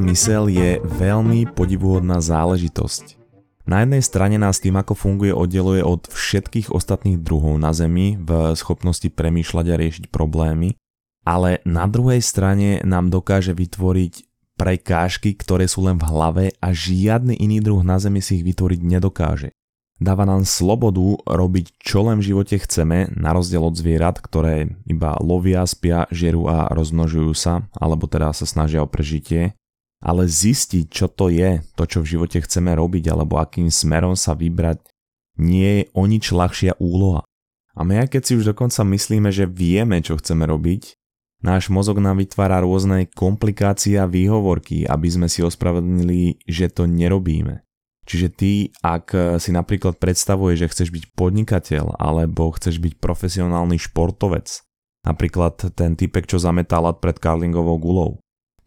Mysel je veľmi podivuhodná záležitosť. Na jednej strane nás tým, ako funguje, oddeluje od všetkých ostatných druhov na Zemi v schopnosti premýšľať a riešiť problémy, ale na druhej strane nám dokáže vytvoriť prekážky, ktoré sú len v hlave a žiadny iný druh na Zemi si ich vytvoriť nedokáže. Dáva nám slobodu robiť čo len v živote chceme, na rozdiel od zvierat, ktoré iba lovia, spia, žerú a rozmnožujú sa, alebo teda sa snažia o prežitie. Ale zistiť, čo to je, to čo v živote chceme robiť, alebo akým smerom sa vybrať, nie je o nič ľahšia úloha. A my aj keď si už dokonca myslíme, že vieme, čo chceme robiť, náš mozog nám vytvára rôzne komplikácie a výhovorky, aby sme si ospravedlnili, že to nerobíme. Čiže ty, ak si napríklad predstavuješ, že chceš byť podnikateľ alebo chceš byť profesionálny športovec, napríklad ten typek, čo zametá lat pred karlingovou gulou,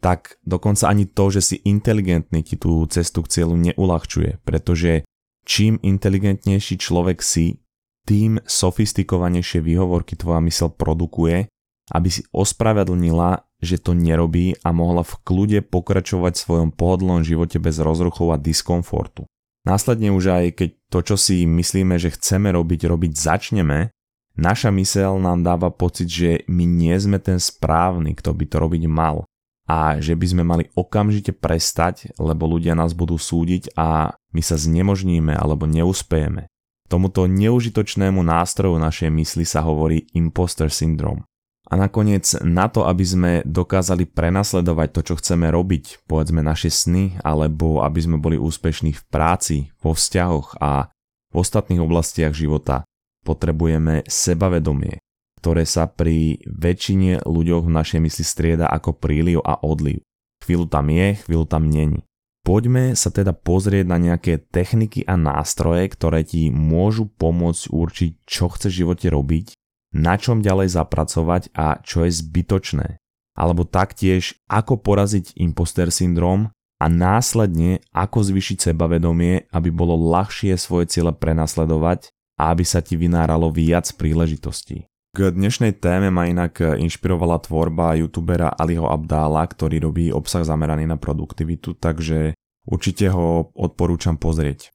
tak dokonca ani to, že si inteligentný ti tú cestu k cieľu neulahčuje, pretože čím inteligentnejší človek si, tým sofistikovanejšie výhovorky tvoja mysel produkuje, aby si ospravedlnila, že to nerobí a mohla v kľude pokračovať v svojom pohodlnom živote bez rozruchov a diskomfortu. Následne už aj keď to, čo si myslíme, že chceme robiť, robiť začneme, naša mysel nám dáva pocit, že my nie sme ten správny, kto by to robiť mal a že by sme mali okamžite prestať, lebo ľudia nás budú súdiť a my sa znemožníme alebo neúspejeme. Tomuto neužitočnému nástroju našej mysli sa hovorí imposter syndrom. A nakoniec na to, aby sme dokázali prenasledovať to, čo chceme robiť, povedzme naše sny, alebo aby sme boli úspešní v práci, vo vzťahoch a v ostatných oblastiach života, potrebujeme sebavedomie, ktoré sa pri väčšine ľuďoch v našej mysli strieda ako príliv a odliv. Chvíľu tam je, chvíľu tam není. Poďme sa teda pozrieť na nejaké techniky a nástroje, ktoré ti môžu pomôcť určiť, čo chceš v živote robiť na čom ďalej zapracovať a čo je zbytočné. Alebo taktiež, ako poraziť imposter syndrom a následne ako zvýšiť sebavedomie, aby bolo ľahšie svoje ciele prenasledovať a aby sa ti vynáralo viac príležitostí. K dnešnej téme ma inak inšpirovala tvorba youtubera Aliho Abdála, ktorý robí obsah zameraný na produktivitu, takže určite ho odporúčam pozrieť.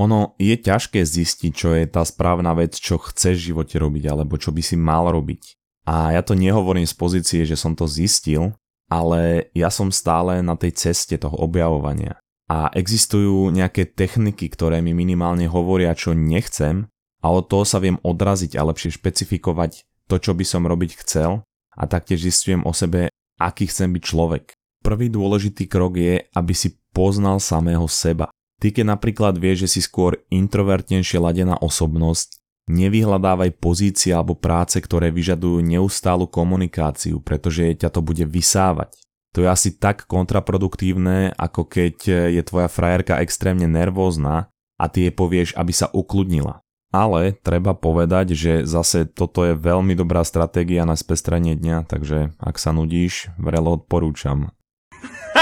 Ono je ťažké zistiť, čo je tá správna vec, čo chceš v živote robiť, alebo čo by si mal robiť. A ja to nehovorím z pozície, že som to zistil, ale ja som stále na tej ceste toho objavovania. A existujú nejaké techniky, ktoré mi minimálne hovoria, čo nechcem a od toho sa viem odraziť a lepšie špecifikovať to, čo by som robiť chcel a taktiež zistujem o sebe, aký chcem byť človek. Prvý dôležitý krok je, aby si poznal samého seba. Ty keď napríklad vieš, že si skôr introvertnejšie ladená osobnosť, nevyhľadávaj pozície alebo práce, ktoré vyžadujú neustálu komunikáciu, pretože ťa to bude vysávať. To je asi tak kontraproduktívne, ako keď je tvoja frajerka extrémne nervózna a ty jej povieš, aby sa ukludnila. Ale treba povedať, že zase toto je veľmi dobrá stratégia na spestranie dňa, takže ak sa nudíš, vrelo odporúčam.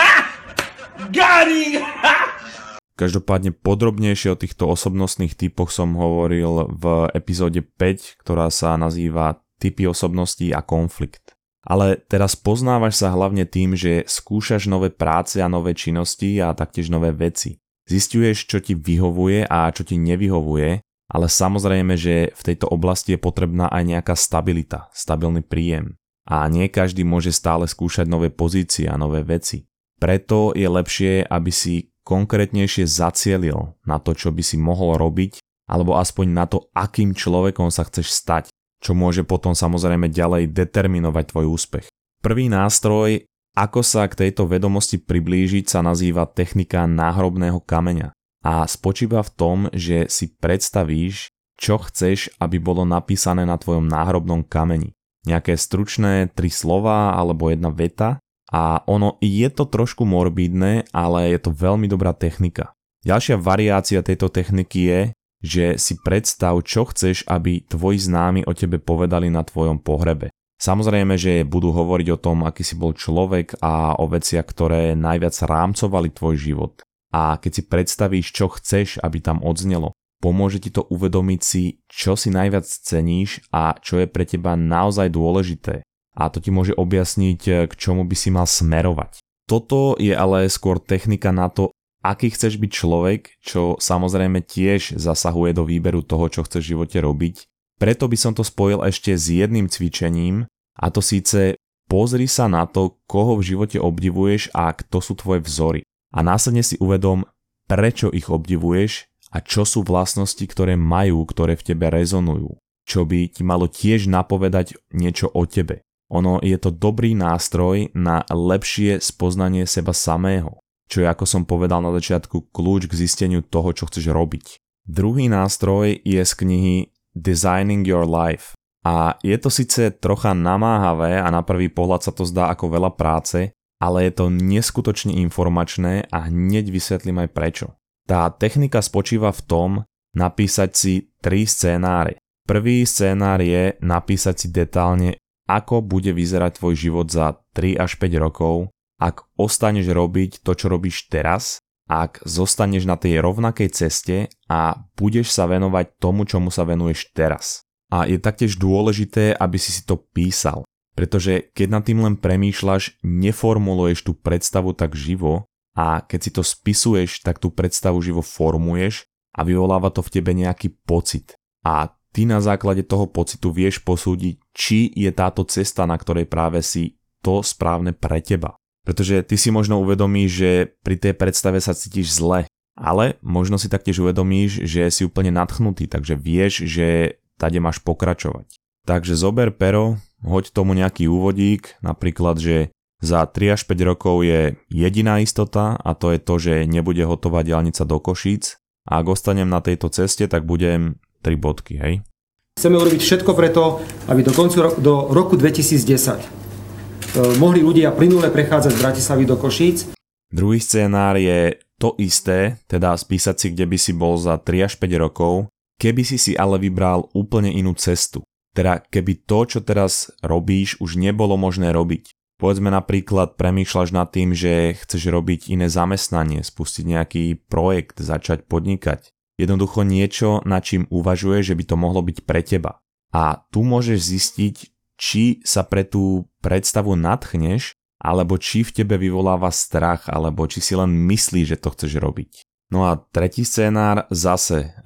Každopádne podrobnejšie o týchto osobnostných typoch som hovoril v epizóde 5, ktorá sa nazýva typy osobností a konflikt. Ale teraz poznávaš sa hlavne tým, že skúšaš nové práce a nové činnosti a taktiež nové veci. Zistuješ, čo ti vyhovuje a čo ti nevyhovuje, ale samozrejme, že v tejto oblasti je potrebná aj nejaká stabilita, stabilný príjem. A nie každý môže stále skúšať nové pozície a nové veci. Preto je lepšie, aby si konkrétnejšie zacielil na to, čo by si mohol robiť, alebo aspoň na to, akým človekom sa chceš stať, čo môže potom samozrejme ďalej determinovať tvoj úspech. Prvý nástroj, ako sa k tejto vedomosti priblížiť, sa nazýva technika náhrobného kameňa a spočíva v tom, že si predstavíš, čo chceš, aby bolo napísané na tvojom náhrobnom kameni. Nejaké stručné tri slova alebo jedna veta a ono je to trošku morbidné, ale je to veľmi dobrá technika. Ďalšia variácia tejto techniky je, že si predstav, čo chceš, aby tvoji známi o tebe povedali na tvojom pohrebe. Samozrejme, že budú hovoriť o tom, aký si bol človek a o veciach, ktoré najviac rámcovali tvoj život. A keď si predstavíš, čo chceš, aby tam odznelo, pomôže ti to uvedomiť si, čo si najviac ceníš a čo je pre teba naozaj dôležité. A to ti môže objasniť, k čomu by si mal smerovať. Toto je ale skôr technika na to, aký chceš byť človek, čo samozrejme tiež zasahuje do výberu toho, čo chceš v živote robiť. Preto by som to spojil ešte s jedným cvičením, a to síce pozri sa na to, koho v živote obdivuješ a kto sú tvoje vzory. A následne si uvedom, prečo ich obdivuješ a čo sú vlastnosti, ktoré majú, ktoré v tebe rezonujú. Čo by ti malo tiež napovedať niečo o tebe. Ono je to dobrý nástroj na lepšie spoznanie seba samého čo je, ako som povedal na začiatku, kľúč k zisteniu toho, čo chceš robiť. Druhý nástroj je z knihy Designing Your Life. A je to síce trocha namáhavé a na prvý pohľad sa to zdá ako veľa práce, ale je to neskutočne informačné a hneď vysvetlím aj prečo. Tá technika spočíva v tom napísať si tri scénáre. Prvý scénár je napísať si detálne, ako bude vyzerať tvoj život za 3 až 5 rokov ak ostaneš robiť to, čo robíš teraz, ak zostaneš na tej rovnakej ceste a budeš sa venovať tomu, čomu sa venuješ teraz. A je taktiež dôležité, aby si si to písal, pretože keď nad tým len premýšľaš, neformuluješ tú predstavu tak živo a keď si to spisuješ, tak tú predstavu živo formuješ a vyvoláva to v tebe nejaký pocit. A ty na základe toho pocitu vieš posúdiť, či je táto cesta, na ktorej práve si to správne pre teba. Pretože ty si možno uvedomíš, že pri tej predstave sa cítiš zle, ale možno si taktiež uvedomíš, že si úplne nadchnutý, takže vieš, že tade máš pokračovať. Takže zober pero, hoď tomu nejaký úvodík, napríklad, že za 3 až 5 rokov je jediná istota a to je to, že nebude hotová diálnica do Košíc a ak ostanem na tejto ceste, tak budem 3 bodky, hej? Chceme urobiť všetko preto, aby do, koncu, do roku 2010 E, mohli ľudia plynule prechádzať z Bratislavy do Košíc. Druhý scénár je to isté, teda spísať si, kde by si bol za 3 až 5 rokov, keby si si ale vybral úplne inú cestu. Teda keby to, čo teraz robíš, už nebolo možné robiť. Povedzme napríklad premýšľaš nad tým, že chceš robiť iné zamestnanie, spustiť nejaký projekt, začať podnikať. Jednoducho niečo, na čím uvažuješ, že by to mohlo byť pre teba. A tu môžeš zistiť, či sa pre tú predstavu nadchneš, alebo či v tebe vyvoláva strach, alebo či si len myslíš, že to chceš robiť. No a tretí scénár zase,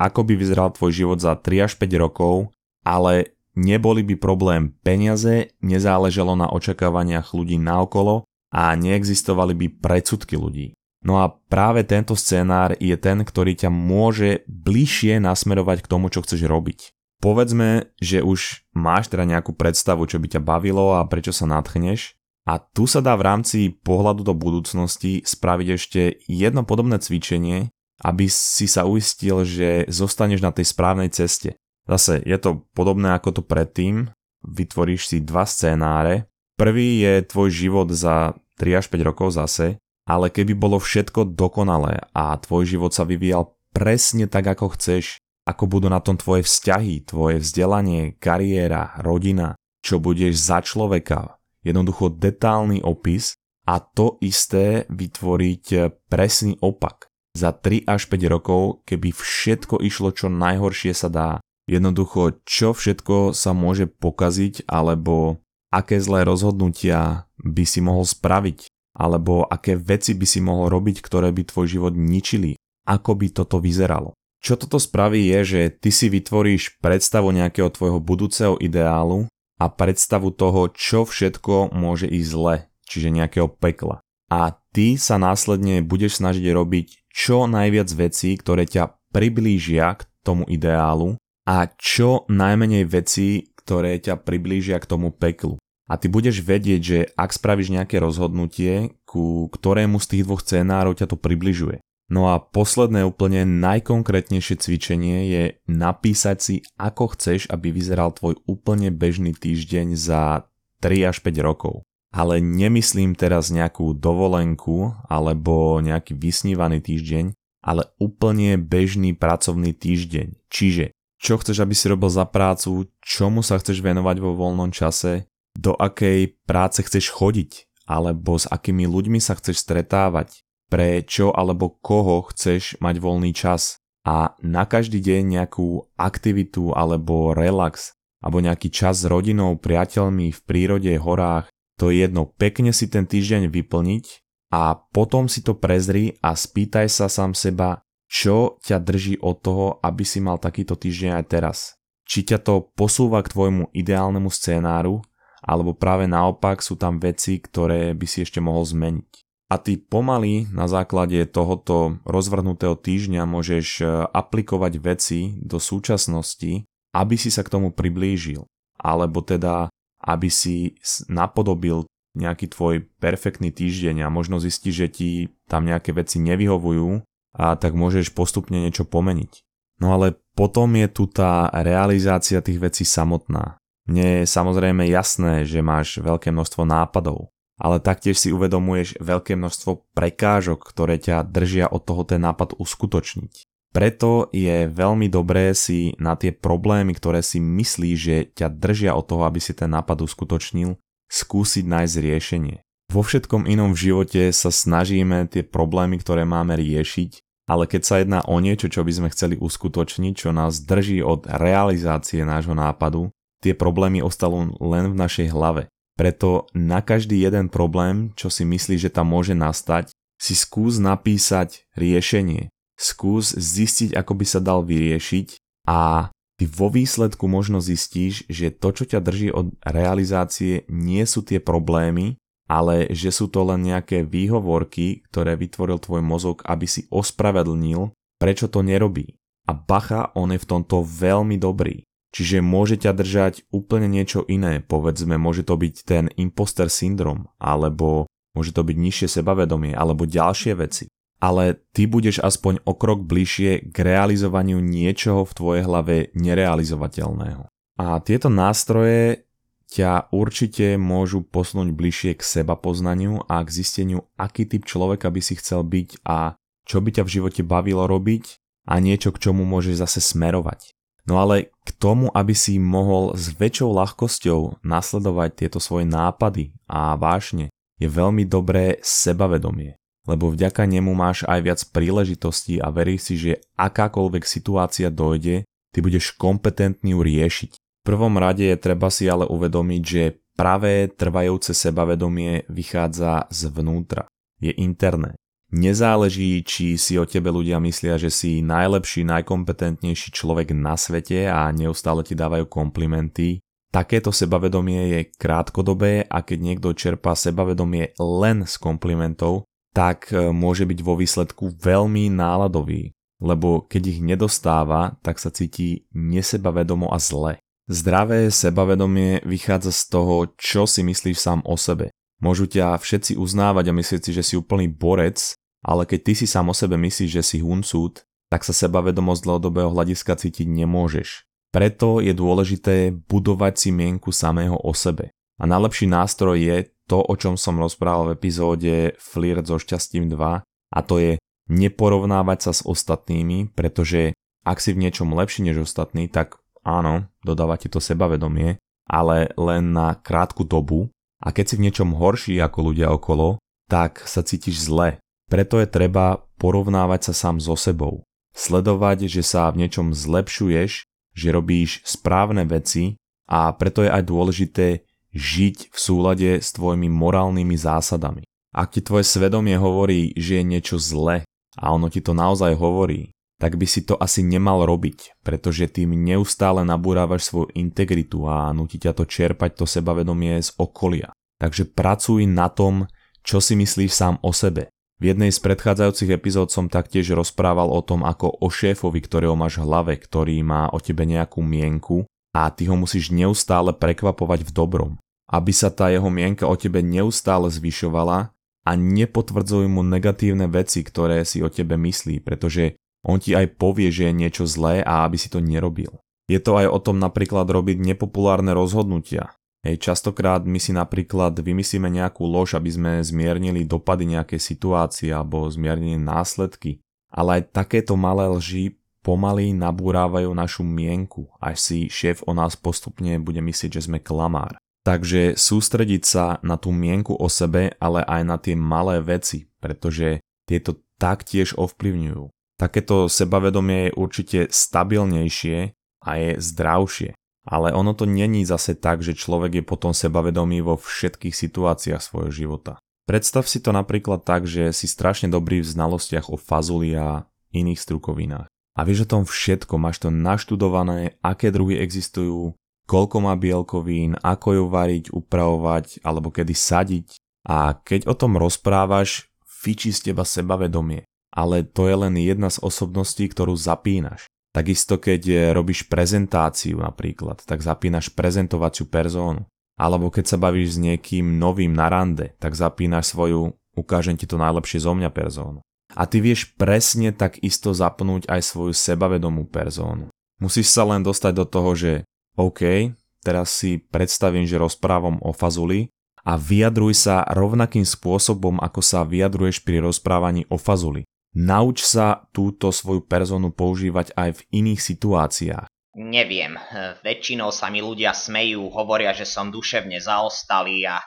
ako by vyzeral tvoj život za 3 až 5 rokov, ale neboli by problém peniaze, nezáležalo na očakávaniach ľudí naokolo a neexistovali by predsudky ľudí. No a práve tento scénár je ten, ktorý ťa môže bližšie nasmerovať k tomu, čo chceš robiť. Povedzme, že už máš teda nejakú predstavu, čo by ťa bavilo a prečo sa nadchneš. A tu sa dá v rámci pohľadu do budúcnosti spraviť ešte jedno podobné cvičenie, aby si sa uistil, že zostaneš na tej správnej ceste. Zase je to podobné ako to predtým, vytvoríš si dva scénáre. Prvý je tvoj život za 3 až 5 rokov zase, ale keby bolo všetko dokonalé a tvoj život sa vyvíjal presne tak, ako chceš, ako budú na tom tvoje vzťahy, tvoje vzdelanie, kariéra, rodina, čo budeš za človeka, jednoducho detálny opis a to isté vytvoriť presný opak. Za 3 až 5 rokov, keby všetko išlo čo najhoršie sa dá, jednoducho čo všetko sa môže pokaziť alebo aké zlé rozhodnutia by si mohol spraviť alebo aké veci by si mohol robiť, ktoré by tvoj život ničili, ako by toto vyzeralo. Čo toto spraví je, že ty si vytvoríš predstavu nejakého tvojho budúceho ideálu a predstavu toho, čo všetko môže ísť zle, čiže nejakého pekla. A ty sa následne budeš snažiť robiť čo najviac vecí, ktoré ťa priblížia k tomu ideálu a čo najmenej vecí, ktoré ťa priblížia k tomu peklu. A ty budeš vedieť, že ak spravíš nejaké rozhodnutie, ku ktorému z tých dvoch scenárov ťa to približuje. No a posledné úplne najkonkrétnejšie cvičenie je napísať si, ako chceš, aby vyzeral tvoj úplne bežný týždeň za 3 až 5 rokov. Ale nemyslím teraz nejakú dovolenku alebo nejaký vysnívaný týždeň, ale úplne bežný pracovný týždeň. Čiže čo chceš, aby si robil za prácu, čomu sa chceš venovať vo voľnom čase, do akej práce chceš chodiť, alebo s akými ľuďmi sa chceš stretávať, pre čo alebo koho chceš mať voľný čas. a na každý deň nejakú aktivitu alebo relax alebo nejaký čas s rodinou, priateľmi v prírode, horách, to je jedno, pekne si ten týždeň vyplniť a potom si to prezri a spýtaj sa sám seba, čo ťa drží od toho, aby si mal takýto týždeň aj teraz. Či ťa to posúva k tvojmu ideálnemu scénáru, alebo práve naopak sú tam veci, ktoré by si ešte mohol zmeniť. A ty pomaly na základe tohoto rozvrhnutého týždňa môžeš e, aplikovať veci do súčasnosti, aby si sa k tomu priblížil. Alebo teda aby si napodobil nejaký tvoj perfektný týždeň a možno zistíš, že ti tam nejaké veci nevyhovujú a tak môžeš postupne niečo pomeniť. No ale potom je tu tá realizácia tých vecí samotná. Mne je samozrejme jasné, že máš veľké množstvo nápadov, ale taktiež si uvedomuješ veľké množstvo prekážok, ktoré ťa držia od toho ten nápad uskutočniť. Preto je veľmi dobré si na tie problémy, ktoré si myslíš, že ťa držia od toho, aby si ten nápad uskutočnil, skúsiť nájsť riešenie. Vo všetkom inom v živote sa snažíme tie problémy, ktoré máme riešiť, ale keď sa jedná o niečo, čo by sme chceli uskutočniť, čo nás drží od realizácie nášho nápadu, tie problémy ostanú len v našej hlave. Preto na každý jeden problém, čo si myslíš, že tam môže nastať, si skús napísať riešenie, skús zistiť, ako by sa dal vyriešiť a ty vo výsledku možno zistíš, že to, čo ťa drží od realizácie, nie sú tie problémy, ale že sú to len nejaké výhovorky, ktoré vytvoril tvoj mozog, aby si ospravedlnil, prečo to nerobí. A bacha, on je v tomto veľmi dobrý. Čiže môže ťa držať úplne niečo iné, povedzme, môže to byť ten imposter syndrom, alebo môže to byť nižšie sebavedomie, alebo ďalšie veci ale ty budeš aspoň o krok bližšie k realizovaniu niečoho v tvojej hlave nerealizovateľného. A tieto nástroje ťa určite môžu posunúť bližšie k seba poznaniu a k zisteniu, aký typ človeka by si chcel byť a čo by ťa v živote bavilo robiť a niečo, k čomu môžeš zase smerovať. No ale k tomu, aby si mohol s väčšou ľahkosťou nasledovať tieto svoje nápady a vášne, je veľmi dobré sebavedomie lebo vďaka nemu máš aj viac príležitostí a veríš si, že akákoľvek situácia dojde, ty budeš kompetentný ju riešiť. V prvom rade je treba si ale uvedomiť, že pravé trvajúce sebavedomie vychádza zvnútra. Je interné. Nezáleží, či si o tebe ľudia myslia, že si najlepší, najkompetentnejší človek na svete a neustále ti dávajú komplimenty. Takéto sebavedomie je krátkodobé a keď niekto čerpá sebavedomie len z komplimentov, tak e, môže byť vo výsledku veľmi náladový, lebo keď ich nedostáva, tak sa cíti nesebavedomo a zle. Zdravé sebavedomie vychádza z toho, čo si myslíš sám o sebe. Môžu ťa všetci uznávať a myslieť si, že si úplný borec, ale keď ty si sám o sebe myslíš, že si huncút, tak sa sebavedomosť dlhodobého hľadiska cítiť nemôžeš. Preto je dôležité budovať si mienku samého o sebe. A najlepší nástroj je to, o čom som rozprával v epizóde Flirt so šťastím 2 a to je neporovnávať sa s ostatnými, pretože ak si v niečom lepší než ostatní, tak áno, dodáva ti to sebavedomie, ale len na krátku dobu a keď si v niečom horší ako ľudia okolo, tak sa cítiš zle. Preto je treba porovnávať sa sám so sebou. Sledovať, že sa v niečom zlepšuješ, že robíš správne veci a preto je aj dôležité žiť v súlade s tvojimi morálnymi zásadami. Ak ti tvoje svedomie hovorí, že je niečo zle a ono ti to naozaj hovorí, tak by si to asi nemal robiť, pretože tým neustále nabúrávaš svoju integritu a nutí ťa to čerpať to sebavedomie z okolia. Takže pracuj na tom, čo si myslíš sám o sebe. V jednej z predchádzajúcich epizód som taktiež rozprával o tom, ako o šéfovi, ktorého máš v hlave, ktorý má o tebe nejakú mienku a ty ho musíš neustále prekvapovať v dobrom, aby sa tá jeho mienka o tebe neustále zvyšovala a nepotvrdzuj mu negatívne veci, ktoré si o tebe myslí, pretože on ti aj povie, že je niečo zlé a aby si to nerobil. Je to aj o tom napríklad robiť nepopulárne rozhodnutia. Hej, častokrát my si napríklad vymyslíme nejakú lož, aby sme zmiernili dopady nejakej situácie alebo zmiernili následky. Ale aj takéto malé lži pomaly nabúrávajú našu mienku, až si šéf o nás postupne bude myslieť, že sme klamár. Takže sústrediť sa na tú mienku o sebe, ale aj na tie malé veci, pretože tieto taktiež ovplyvňujú. Takéto sebavedomie je určite stabilnejšie a je zdravšie. Ale ono to není zase tak, že človek je potom sebavedomý vo všetkých situáciách svojho života. Predstav si to napríklad tak, že si strašne dobrý v znalostiach o fazuli a iných strukovinách. A vieš o tom všetko, máš to naštudované, aké druhy existujú, koľko má bielkovín, ako ju variť, upravovať alebo kedy sadiť. A keď o tom rozprávaš, fičí z teba sebavedomie ale to je len jedna z osobností, ktorú zapínaš. Takisto keď robíš prezentáciu napríklad, tak zapínaš prezentovaciu perzónu. Alebo keď sa bavíš s niekým novým na rande, tak zapínaš svoju ukážem ti to najlepšie zo mňa perzónu. A ty vieš presne tak isto zapnúť aj svoju sebavedomú perzónu. Musíš sa len dostať do toho, že OK, teraz si predstavím, že rozprávam o fazuli a vyjadruj sa rovnakým spôsobom, ako sa vyjadruješ pri rozprávaní o fazuli. Nauč sa túto svoju personu používať aj v iných situáciách. Neviem, väčšinou sa mi ľudia smejú, hovoria, že som duševne zaostalý a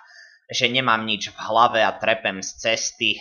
že nemám nič v hlave a trepem z cesty,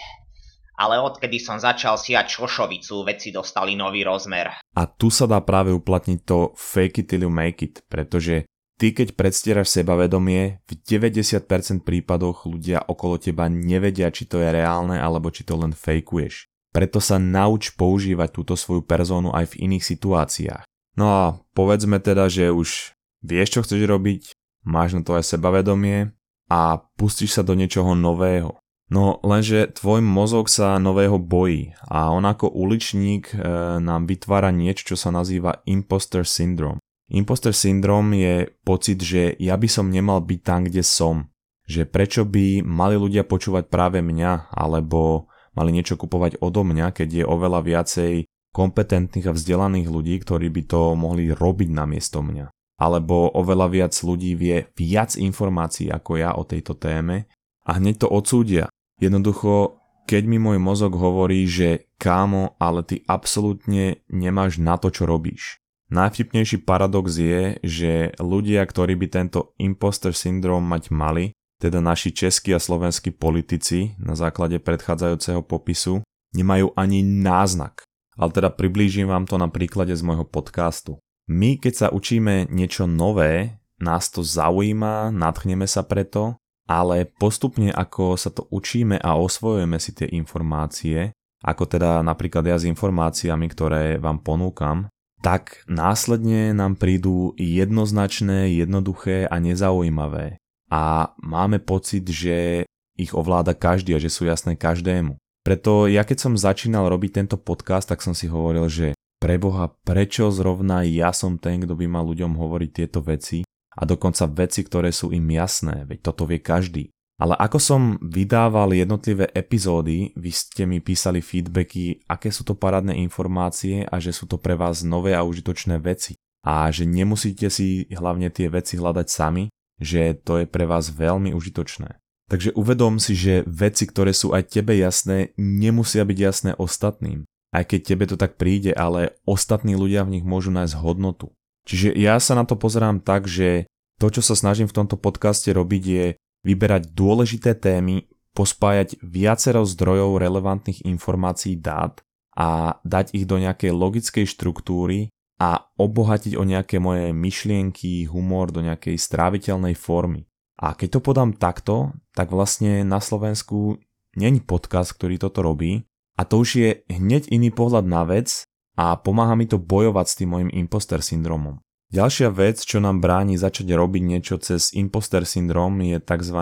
ale odkedy som začal siať šošovicu, veci dostali nový rozmer. A tu sa dá práve uplatniť to fake it till you make it, pretože ty keď predstieraš sebavedomie, v 90% prípadoch ľudia okolo teba nevedia, či to je reálne alebo či to len fejkuješ. Preto sa nauč používať túto svoju perzónu aj v iných situáciách. No a povedzme teda, že už vieš, čo chceš robiť, máš na to aj sebavedomie a pustíš sa do niečoho nového. No lenže tvoj mozog sa nového bojí a on ako uličník e, nám vytvára niečo, čo sa nazýva imposter syndrome. Imposter syndrom je pocit, že ja by som nemal byť tam, kde som. Že prečo by mali ľudia počúvať práve mňa, alebo mali niečo kupovať odo mňa, keď je oveľa viacej kompetentných a vzdelaných ľudí, ktorí by to mohli robiť namiesto mňa. Alebo oveľa viac ľudí vie viac informácií ako ja o tejto téme a hneď to odsúdia. Jednoducho, keď mi môj mozog hovorí, že kámo, ale ty absolútne nemáš na to, čo robíš. Najvtipnejší paradox je, že ľudia, ktorí by tento imposter syndrom mať mali, teda naši českí a slovenskí politici na základe predchádzajúceho popisu nemajú ani náznak. Ale teda priblížim vám to na príklade z môjho podcastu. My, keď sa učíme niečo nové, nás to zaujíma, natchneme sa preto, ale postupne ako sa to učíme a osvojujeme si tie informácie, ako teda napríklad ja s informáciami, ktoré vám ponúkam, tak následne nám prídu jednoznačné, jednoduché a nezaujímavé a máme pocit, že ich ovláda každý a že sú jasné každému. Preto ja keď som začínal robiť tento podcast, tak som si hovoril, že preboha, prečo zrovna ja som ten, kto by mal ľuďom hovoriť tieto veci a dokonca veci, ktoré sú im jasné, veď toto vie každý. Ale ako som vydával jednotlivé epizódy, vy ste mi písali feedbacky, aké sú to parádne informácie a že sú to pre vás nové a užitočné veci. A že nemusíte si hlavne tie veci hľadať sami, že to je pre vás veľmi užitočné. Takže uvedom si, že veci, ktoré sú aj tebe jasné, nemusia byť jasné ostatným. Aj keď tebe to tak príde, ale ostatní ľudia v nich môžu nájsť hodnotu. Čiže ja sa na to pozerám tak, že to, čo sa snažím v tomto podcaste robiť, je vyberať dôležité témy, pospájať viacero zdrojov relevantných informácií dát a dať ich do nejakej logickej štruktúry a obohatiť o nejaké moje myšlienky, humor do nejakej stráviteľnej formy. A keď to podám takto, tak vlastne na Slovensku není podcast, ktorý toto robí a to už je hneď iný pohľad na vec a pomáha mi to bojovať s tým mojim imposter syndromom. Ďalšia vec, čo nám bráni začať robiť niečo cez imposter syndrom je tzv.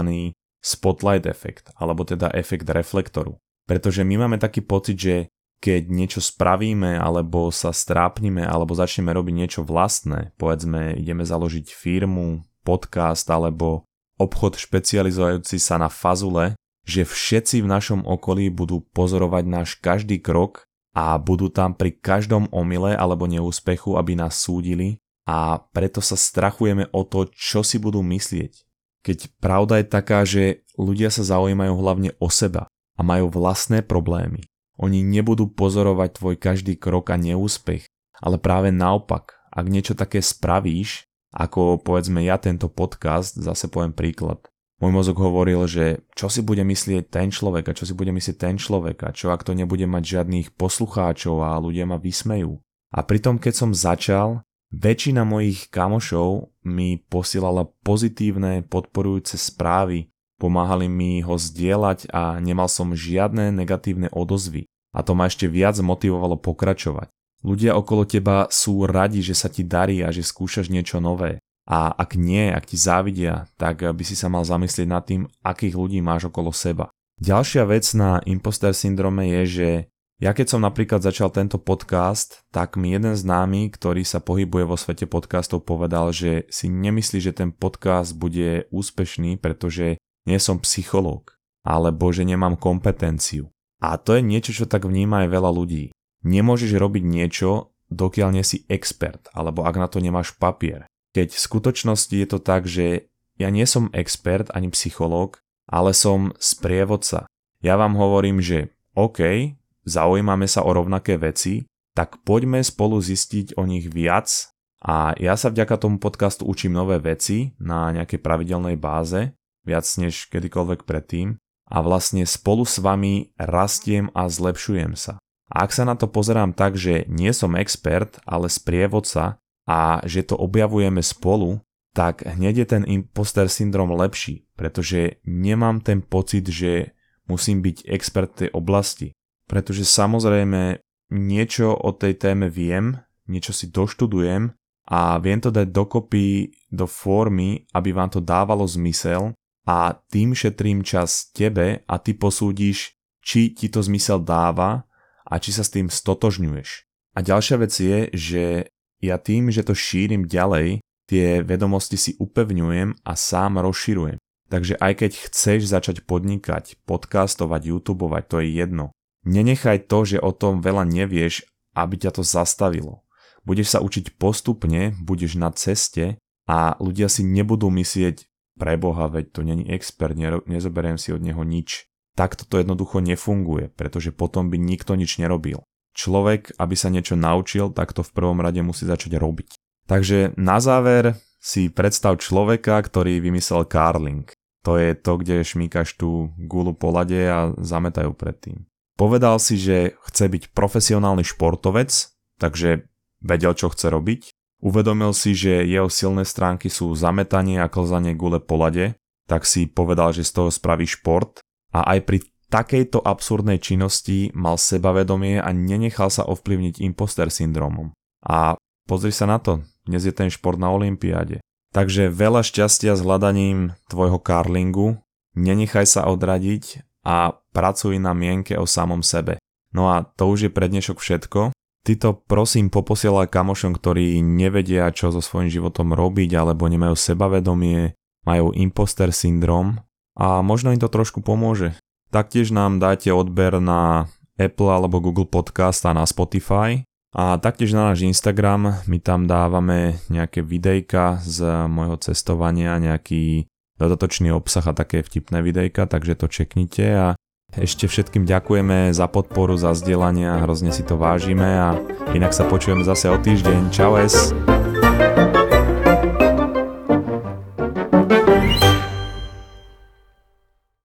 spotlight efekt, alebo teda efekt reflektoru. Pretože my máme taký pocit, že keď niečo spravíme alebo sa strápnime alebo začneme robiť niečo vlastné, povedzme ideme založiť firmu, podcast alebo obchod špecializujúci sa na fazule, že všetci v našom okolí budú pozorovať náš každý krok a budú tam pri každom omyle alebo neúspechu, aby nás súdili a preto sa strachujeme o to, čo si budú myslieť. Keď pravda je taká, že ľudia sa zaujímajú hlavne o seba a majú vlastné problémy oni nebudú pozorovať tvoj každý krok a neúspech, ale práve naopak, ak niečo také spravíš, ako povedzme ja tento podcast, zase poviem príklad, Môj mozog hovoril, že čo si bude myslieť ten človek a čo si bude myslieť ten človek a čo ak to nebude mať žiadnych poslucháčov a ľudia ma vysmejú. A pritom keď som začal, väčšina mojich kamošov mi posielala pozitívne podporujúce správy, pomáhali mi ho zdieľať a nemal som žiadne negatívne odozvy. A to ma ešte viac motivovalo pokračovať. Ľudia okolo teba sú radi, že sa ti darí a že skúšaš niečo nové. A ak nie, ak ti závidia, tak by si sa mal zamyslieť nad tým, akých ľudí máš okolo seba. Ďalšia vec na imposter syndrome je, že ja keď som napríklad začal tento podcast, tak mi jeden známy, ktorý sa pohybuje vo svete podcastov, povedal, že si nemyslí, že ten podcast bude úspešný, pretože nie som psychológ, alebo že nemám kompetenciu. A to je niečo, čo tak vníma aj veľa ľudí. Nemôžeš robiť niečo, dokiaľ nie si expert, alebo ak na to nemáš papier. Keď v skutočnosti je to tak, že ja nie som expert ani psychológ, ale som sprievodca. Ja vám hovorím, že OK, zaujímame sa o rovnaké veci, tak poďme spolu zistiť o nich viac a ja sa vďaka tomu podcastu učím nové veci na nejakej pravidelnej báze, viac než kedykoľvek predtým a vlastne spolu s vami rastiem a zlepšujem sa. A ak sa na to pozerám tak, že nie som expert, ale sprievodca, a že to objavujeme spolu, tak hneď je ten imposter syndrom lepší, pretože nemám ten pocit, že musím byť expert tej oblasti. Pretože samozrejme niečo o tej téme viem, niečo si doštudujem a viem to dať dokopy do formy, aby vám to dávalo zmysel a tým šetrím čas tebe a ty posúdiš, či ti to zmysel dáva a či sa s tým stotožňuješ. A ďalšia vec je, že ja tým, že to šírim ďalej, tie vedomosti si upevňujem a sám rozširujem. Takže aj keď chceš začať podnikať, podcastovať, youtubovať, to je jedno. Nenechaj to, že o tom veľa nevieš, aby ťa to zastavilo. Budeš sa učiť postupne, budeš na ceste a ľudia si nebudú myslieť, preboha, veď to není expert, nezoberiem si od neho nič. Takto to jednoducho nefunguje, pretože potom by nikto nič nerobil. Človek, aby sa niečo naučil, tak to v prvom rade musí začať robiť. Takže na záver si predstav človeka, ktorý vymyslel carling. To je to, kde šmíkaš tú gulu po lade a zametajú predtým. Povedal si, že chce byť profesionálny športovec, takže vedel, čo chce robiť. Uvedomil si, že jeho silné stránky sú zametanie a klzanie gule po lade, tak si povedal, že z toho spraví šport a aj pri takejto absurdnej činnosti mal sebavedomie a nenechal sa ovplyvniť imposter syndromom. A pozri sa na to, dnes je ten šport na Olympiáde. Takže veľa šťastia s hľadaním tvojho karlingu, nenechaj sa odradiť a pracuj na mienke o samom sebe. No a to už je pre dnešok všetko. Ty to prosím poposielaj kamošom, ktorí nevedia, čo so svojím životom robiť alebo nemajú sebavedomie, majú imposter syndrom a možno im to trošku pomôže. Taktiež nám dajte odber na Apple alebo Google Podcast a na Spotify. A taktiež na náš Instagram, my tam dávame nejaké videjka z môjho cestovania, nejaký dodatočný obsah a také vtipné videjka, takže to čeknite a ešte všetkým ďakujeme za podporu, za a hrozne si to vážime a inak sa počujeme zase o týždeň. Čau es!